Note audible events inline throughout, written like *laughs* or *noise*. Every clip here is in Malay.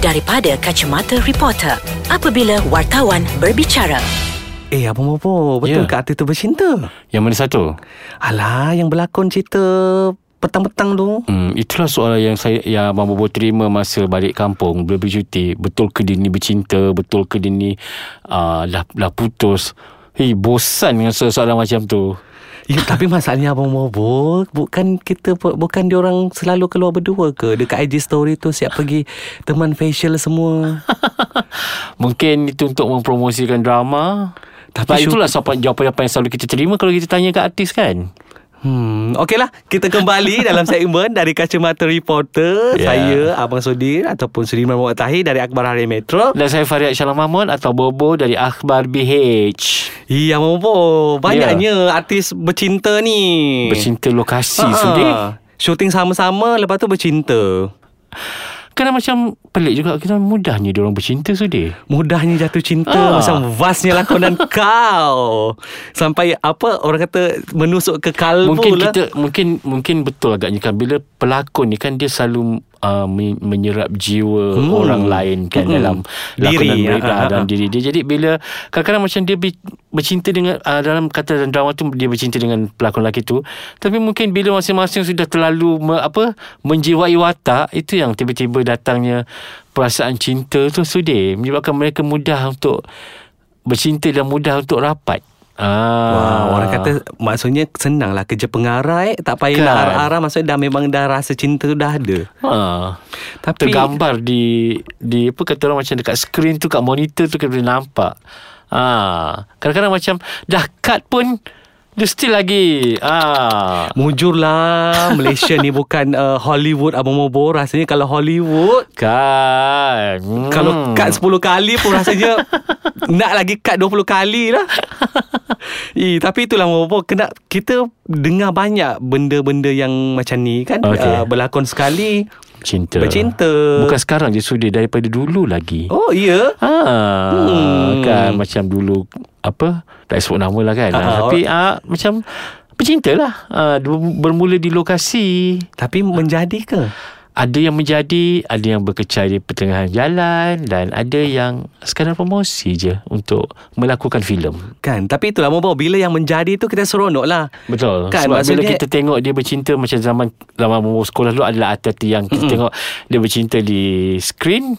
daripada kacamata reporter apabila wartawan berbicara. Eh Abang Bobo Betul Ya. ke artis tu bercinta? Yang mana satu? Alah yang berlakon cerita Petang-petang tu Hmm, itulah soalan yang saya yang Abang Bobo terima masa balik kampung bila bercuti. Betul ke dia ni bercinta? Betul ke dia ni uh, dah, dah putus? Hei, bosan dengan soalan macam tu. Ya, tapi masalahnya Abang Bobo Bukan kita Bukan diorang selalu keluar berdua ke Dekat IG story tu Siap pergi Teman facial semua *laughs* Mungkin itu untuk mempromosikan drama. Tapi shoot- itulah jawapan-jawapan yang selalu kita terima kalau kita tanya kat artis kan. Hmm, okeylah kita kembali *laughs* dalam segmen dari kacamata reporter Ya. saya Abang Sudir ataupun Sudirman Muhammad Tahir dari Akhbar Harian Metro. Dan saya Farid Shalom Mahmud atau Bobo dari Akhbar BH. Iya, Bobo. Banyaknya artis bercinta ni. Bercinta lokasi Ah, sudah. Shooting sama-sama lepas tu bercinta. Kadang macam pelik juga kita mudahnya dia orang bercinta sudah. Mudahnya jatuh cinta Ah. Macam vastnya lakonan *laughs* kau Sampai apa Orang kata Menusuk ke kalbu Mungkin lah kita mungkin mungkin betul agaknya kan bila pelakon ni kan dia selalu uh, me- menyerap jiwa Hmm. orang lain kan Hmm. dalam lakonan Diri, mereka ah, ah, dalam ah. diri dia. Jadi bila kadang-kadang macam dia ber- bercinta dengan uh, dalam kata dalam drama tu dia bercinta dengan pelakon lelaki tu, tapi mungkin bila masing-masing sudah terlalu me, apa menjiwai watak itu yang tiba-tiba datangnya perasaan cinta tu sudah menyebabkan mereka mudah untuk bercinta dan mudah untuk rapat. Ah. Wah, orang kata maksudnya senang lah kerja pengarai tak payah Kan. nak arah-arah maksudnya dah memang dah rasa cinta tu dah ada. Ha. Tapi tergambar di di apa kata orang macam dekat skrin tu kat monitor tu kita boleh nampak. Ha. Kadang-kadang macam dah cut pun dia still lagi. Ha. Mujurlah *laughs* Malaysia ni bukan uh, Hollywood Abang Mobo Rasanya kalau Hollywood Kan. Hmm. Kalau cut 10 kali pun rasanya *laughs* Nak lagi cut 20 kali lah *laughs* Eh, tapi itulah Mobo kena kita dengar banyak benda-benda yang macam ni kan Okey. uh, berlakon sekali cinta. bercinta. Bukan sekarang je sudah daripada dulu lagi. Oh iya. Ha, Hmm. kan macam dulu apa tak sebut nama lah kan. Ha, tapi ah, macam bercinta lah. Ah, bermula di lokasi. Tapi menjadi ke? Ada yang menjadi, ada yang berkecai di pertengahan jalan dan ada yang sekadar promosi je untuk melakukan filem. Kan Tapi itulah Mobo Bila yang menjadi tu Kita seronok lah Betul. Kan, Sebab bila maksudnya- kita tengok dia bercinta macam zaman zaman sekolah dulu adalah artis yang kita Mm-mm. tengok dia bercinta di skrin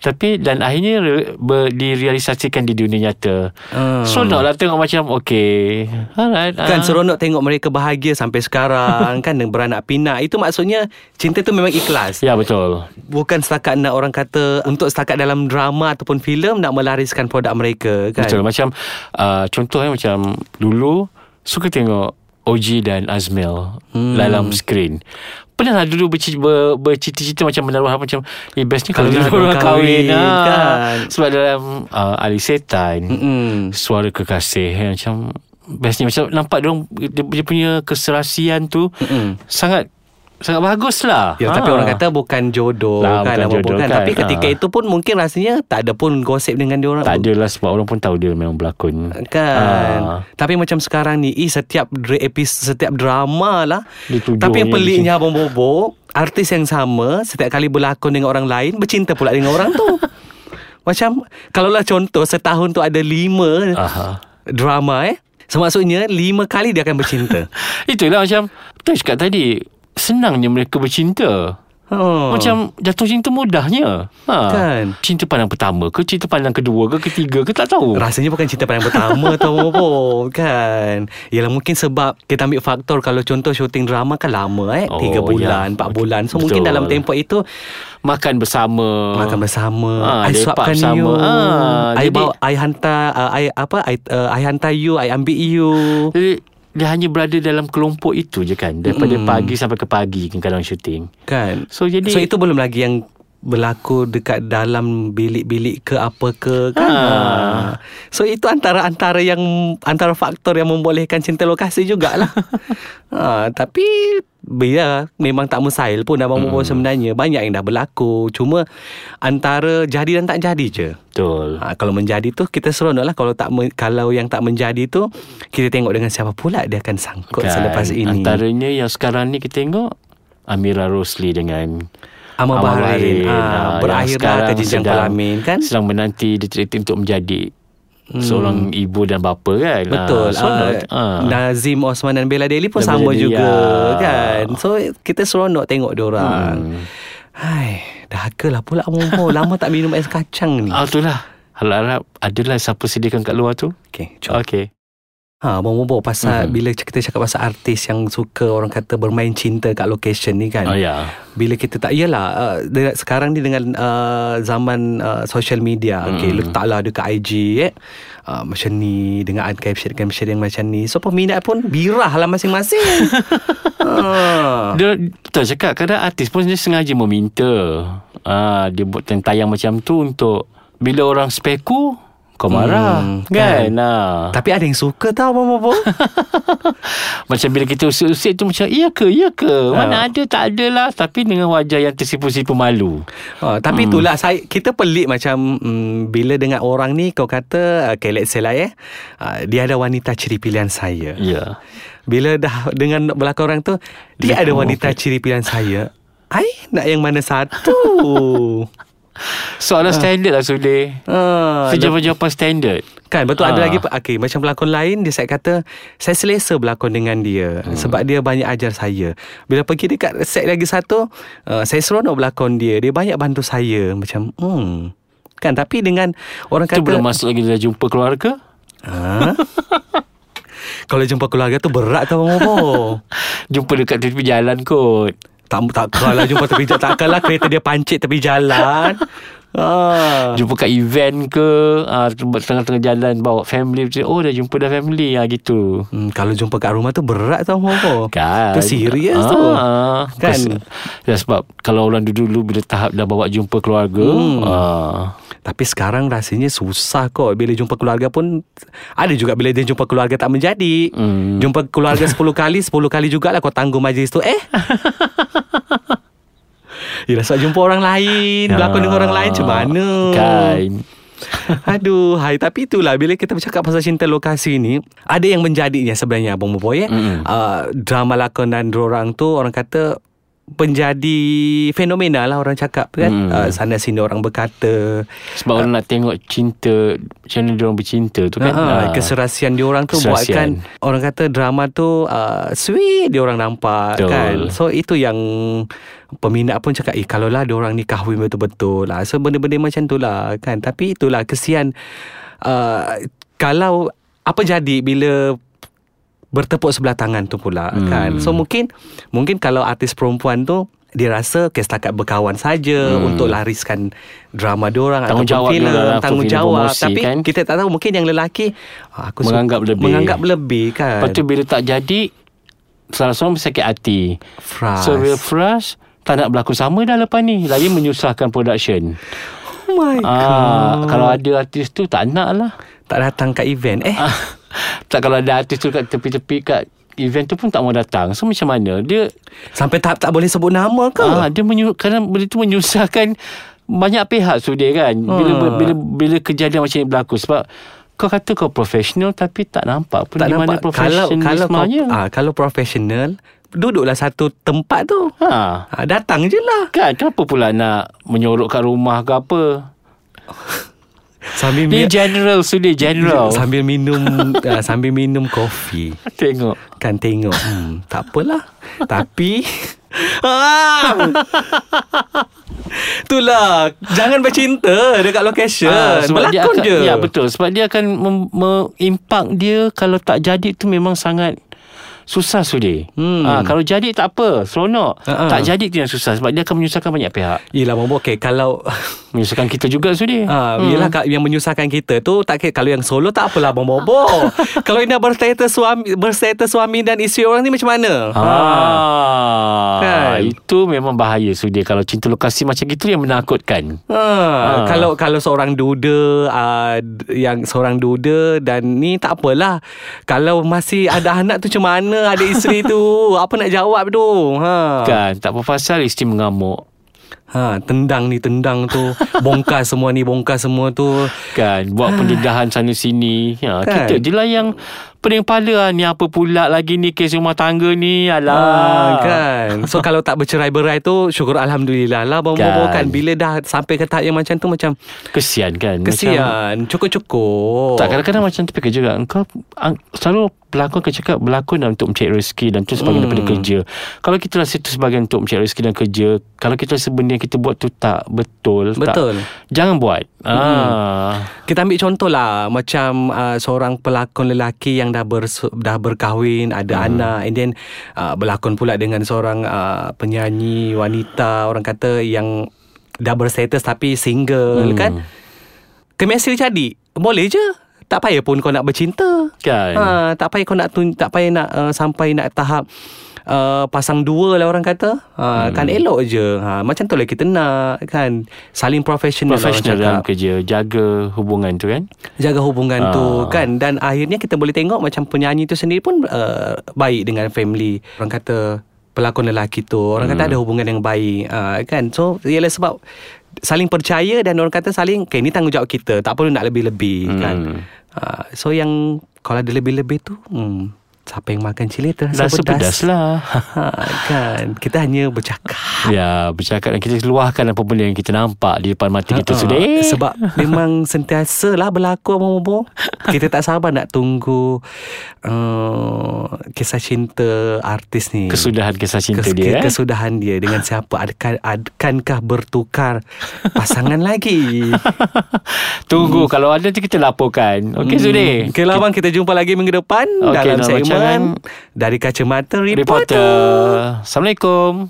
tapi dan akhirnya re, ber, direalisasikan di dunia nyata. Hmm. Seronok lah tengok macam okay. Alright. Kan ah. seronok tengok mereka bahagia Sampai sekarang *laughs* Kan dengan beranak pinak Itu maksudnya Cinta tu memang ikhlas Ya betul. Bukan setakat nak orang kata Untuk setakat dalam drama Ataupun filem Nak melariskan produk mereka kan Betul macam uh, contohnya macam dulu suka tengok Oji dan Azmel hmm. dalam skrin. Pernah lah dulu berci- ber, bercita-cita macam menaruh macam eh bestnya kalau, dia orang kahwin, kahwin, ah. kan. Sebab dalam uh, Ali Setan Mm-mm. suara kekasih eh, macam bestnya macam nampak dia, dia, dia punya keserasian tu Mm-mm. sangat sangat bagus lah. Ya, tapi Ah. orang kata bukan jodoh Lah, kan, bukan jodoh kan. kan. Tapi ketika Ah. itu pun mungkin rasanya tak ada pun gosip dengan dia orang. tak adalah sebab orang pun tahu dia memang berlakon. Kan Ah. Tapi macam sekarang ni eh, Setiap episode Setiap drama lah Tapi yang peliknya Abang Bobo Artis yang sama Setiap kali berlakon dengan orang lain Bercinta pula dengan orang tu *laughs* Macam Kalau lah contoh Setahun tu ada lima Aha. Drama eh So maksudnya Lima kali dia akan bercinta *laughs* Itulah macam Tuan cakap tadi Senangnya mereka bercinta. Oh. Macam jatuh cinta mudahnya. Ha. Kan. Cinta pandang pertama ke Cinta pandang kedua ke Ketiga ke Tak tahu. Rasanya bukan cinta pandang pertama Abang *laughs* Bobo. Kan? Yalah mungkin sebab Kita ambil faktor Kalau contoh syuting drama kan lama eh? Oh, Tiga bulan ya. Empat Okey, bulan. So mungkin betul. dalam tempoh itu Makan bersama. Makan bersama. Ah, I suapkan bersama. you. Ah, I jadi- bawa I hantar uh, I apa? I, uh, I hantar you I ambil you. Jadi dia hanya berada dalam kelompok itu je kan? Daripada Mm. pagi sampai ke pagi kan Kadang syuting Kan. So jadi So itu belum lagi yang berlaku dekat dalam bilik-bilik ke apa ke kan. Ha. Ha. So itu antara-antara yang antara faktor yang membolehkan cinta lokasi jugalah. *laughs* ha, tapi ya memang tak mustahil pun Abang hmm. sebenarnya banyak yang dah berlaku. Cuma antara jadi dan tak jadi je. Betul Ha, kalau menjadi tu kita seronok lah kalau tak kalau yang tak menjadi tu kita tengok dengan siapa pula dia akan sangkut kan, selepas ini. Antaranya yang sekarang ni kita tengok Amira Rosli dengan Amal Baharin. Ah, yang berakhirlah ke jenjang kelamin, kan? Sedang menanti diteliti untuk menjadi seorang ibu dan bapa kan. Hmm. Betul. Ah, so, Ah, ah. Nazim Osman dan Bella Daily pun sama juga ya. kan. So kita seronok tengok dia orang. Hmm. Hai, dah lah pula Momo. Lama tak minum ais kacang ni. Ah, itulah. Harap-harap adalah siapa sediakan kat luar tu. Okey, jom. Okey. Ha, Momo pasal Mhm. bila kita cakap pasal artis yang suka orang kata bermain cinta kat location ni kan. Oh ya. Bila kita tak Yalah uh, de- Sekarang ni dengan uh, Zaman uh, Social media Okay Hmm. letaklah dekat IG eh uh, Macam ni Dengan caption-caption yang macam ni So peminat pun Birah lah masing-masing ha. *laughs* Dia betul cakap kadang artis pun dia sengaja meminta. Ah, dia buat tayang macam tu untuk bila orang speku kau marah Hmm, kan. Ah. Tapi ada yang suka tau Momo *laughs* Macam bila kita usik-usik tu macam iya ke iya ke mana Ah. ada tak ada lah tapi dengan wajah yang tersipu-sipu malu. Ha, tapi itulah saya kita pelik macam mm, bila dengan orang ni kau kata okay let's say lah eh uh, dia ada wanita ciri pilihan saya. Ya. Bila dah dengan belakang orang tu dia Dia ada wanita apa. ciri pilihan saya. Ai nak yang mana satu? *laughs* Soalan standard lah Sudi. ha, Sejawapan standard. kan betul ada Ah. lagi okay, macam pelakon lain dia saya kata saya selesa berlakon dengan dia hmm. sebab dia banyak ajar saya. Bila pergi dekat set lagi satu uh, saya seronok berlakon dia. Dia banyak bantu saya macam hmm kan tapi dengan orang kata belum masuk lagi dah jumpa keluarga. Ha? *laughs* Kalau jumpa keluarga tu berat tau Momo. *laughs* Jumpa dekat tepi jalan kot. Tak tak kalau jumpa tepi jalan takkanlah kereta dia pancit tepi jalan. Ha. Jumpa kat event ke ah, Tengah-tengah jalan Bawa family macam, Oh dah jumpa dah family ah, Gitu Hmm, kalau jumpa kat rumah tu berat tau. *laughs* Kan Tu serius tu. ah, Kan? Ya sebab Kalau orang dulu-dulu Bila tahap dah bawa jumpa keluarga Hmm. ah, Tapi sekarang rasanya susah kot. Bila jumpa keluarga pun Ada juga bila dia jumpa keluarga tak menjadi. Hmm. Jumpa keluarga *laughs* 10 kali 10 kali jugalah kau tanggung majlis tu. Eh? *laughs* Yelah sebab jumpa orang lain Berlakon dengan orang lain macam mana? Kan. *laughs* Aduh, hai. Tapi itulah bila kita bercakap pasal cinta lokasi ni, ada yang menjadinya sebenarnya Abang Boy eh. Mm-mm. Uh, drama lakonan dorang tu orang kata menjadi fenomena lah orang cakap kan. Mm. Uh, sana sini orang berkata Sebab orang nak tengok cinta Macam mana diorang bercinta tu kan Uh, Ah. keserasian dia orang tu Keserasian. buatkan orang kata drama tu uh, sweet dia orang nampak Betul. kan. So itu yang peminat pun cakap eh kalau lah dia orang ni kahwin betul-betul lah. So benda-benda macam tu lah kan. Tapi itulah kesian uh, kalau apa jadi bila bertepuk sebelah tangan tu pula hmm. kan. So mungkin mungkin kalau artis perempuan tu dia rasa okay, setakat berkawan saja hmm. untuk lariskan drama diorang Tanggungjawab ataupun filem, diorang lah, tanggungjawab promosi, tapi kan? kita tak tahu mungkin yang lelaki ah, aku Menganggap lebih. menganggap lebih kan Lepas tu bila tak jadi Salah seorang sakit hati Fras. So bila frust Tak nak berlaku sama dah lepas ni Lagi menyusahkan production oh my god ah, Kalau ada artis tu Tak nak lah tak datang kat event eh ah, Tak kalau ada artis tu Kat tepi-tepi Kat event tu pun tak mau datang. So macam mana? Dia sampai tahap tak boleh sebut nama ke? Ah, Dia menyu, Kadang benda tu menyusahkan Banyak pihak sudah kan? Bila, Ah. bila bila kejadian macam ni berlaku Sebab kau kata kau profesional Tapi tak nampak pun tak Di mana nampak. Kalau kalau kau, ah, kalau profesional duduklah satu tempat tu. Ha. ah, datang je lah. Kan? Kenapa pula nak Menyorok kat rumah ke apa sambil mi- general sudah general. *laughs* Sambil minum ah, *laughs* sambil minum kopi. Tengok. Kan tengok. Hmm, tak apalah. Tapi *laughs* ah, Itulah. Jangan bercinta Dekat location. Ah, Berlakon akan, je. Ya betul. Sebab dia akan mem- dia Kalau tak jadi tu memang sangat Susah sudi Hmm. ha, Kalau jadi tak apa Seronok Ha-ha. Tak jadi tu yang susah Sebab dia akan menyusahkan banyak pihak Yelah Bobo Okay kalau *laughs* Menyusahkan kita juga sudi Ah, hmm. Yelah yang menyusahkan kita tu tak kira, Kalau yang solo tak apalah Abang Bobo *laughs* Kalau nak berstatus suami Berstatus suami dan isteri orang ni macam mana Ah, Kan? Itu memang bahaya sudi Kalau cinta lokasi macam itu Yang menakutkan Ha, Ah. kalau kalau seorang duda uh, yang seorang duda dan ni tak apalah. Kalau masih ada anak tu macam mana ada isteri tu? *laughs* Apa nak jawab tu? Ha. Kan Tak apa pasal Isteri mengamuk Ha, tendang ni tendang tu, bongkar *laughs* semua ni bongkar semua tu. Kan Buat pendedahan sana sini ya, Kan? Kita je lah yang pening kepala lah. Ni apa pula lagi ni kes rumah tangga ni. Alah. Ah, kan So kalau tak bercerai-berai tu Syukur Alhamdulillah lah Bobo kan. Kan. Bila dah sampai ke tahap yang macam tu Macam Kesian kan. Macam, Kesian Cukup-cukup tak kadang-kadang macam terfikir juga Engkau Selalu pelakon akan cakap Berlakon dah untuk mencari rezeki Dan tu sebagian Hmm. daripada kerja Kalau kita rasa itu sebagian untuk mencari rezeki dan kerja Kalau kita rasa benda yang kita buat tu tak betul Betul. tak, Jangan buat ah. Kita ambil contoh lah Macam uh, Seorang pelakon lelaki Yang dah ber, dah berkahwin Ada hmm. anak And then uh, Berlakon pula dengan seorang uh, Penyanyi Wanita Orang kata yang Dah berstatus Tapi single Hmm. kan Chemistry jadi Boleh je Tak payah pun kau nak bercinta Kan ha, Tak payah kau nak tun, Tak payah nak uh, Sampai nak tahap Uh, pasang dua lah orang kata. Ha, hmm. Kan elok je. Ha, Macam tu lah kita nak Kan? Saling profesional lah Profesional cakap. dalam kerja. Jaga hubungan tu kan? Jaga hubungan Ah. tu kan? Dan akhirnya kita boleh tengok macam penyanyi tu sendiri pun uh, baik dengan family. Orang kata pelakon lelaki tu orang kata Hmm. ada hubungan yang baik. Uh, kan? So ialah sebab saling percaya dan orang kata saling okay ni tanggungjawab kita. Tak perlu nak lebih-lebih Hmm. kan uh, so yang kalau ada lebih-lebih tu hmm, siapa yang makan cili terasa Rasa pedas lah. Ha, kan? Kita hanya bercakap. Ya bercakap dan kita luahkan apa benda yang kita nampak Di depan mata kita Ha, sudah. Eh, Sebab memang sentiasa lah berlaku Abang-abang Kita tak sabar nak tunggu uh, Kisah cinta artis ni. Kesudahan kisah cinta Kes- dia eh? Kesudahan dia Dengan siapa? Adakah, Akankah bertukar Pasangan *laughs* lagi? Tunggu Kalau ada nanti kita laporkan. Okey Hmm. Sudir Okay lah abang Kita jumpa lagi minggu depan Okey, Dalam dalam segmen rancangan Dari Kacamata Reporter, Reporter. Assalamualaikum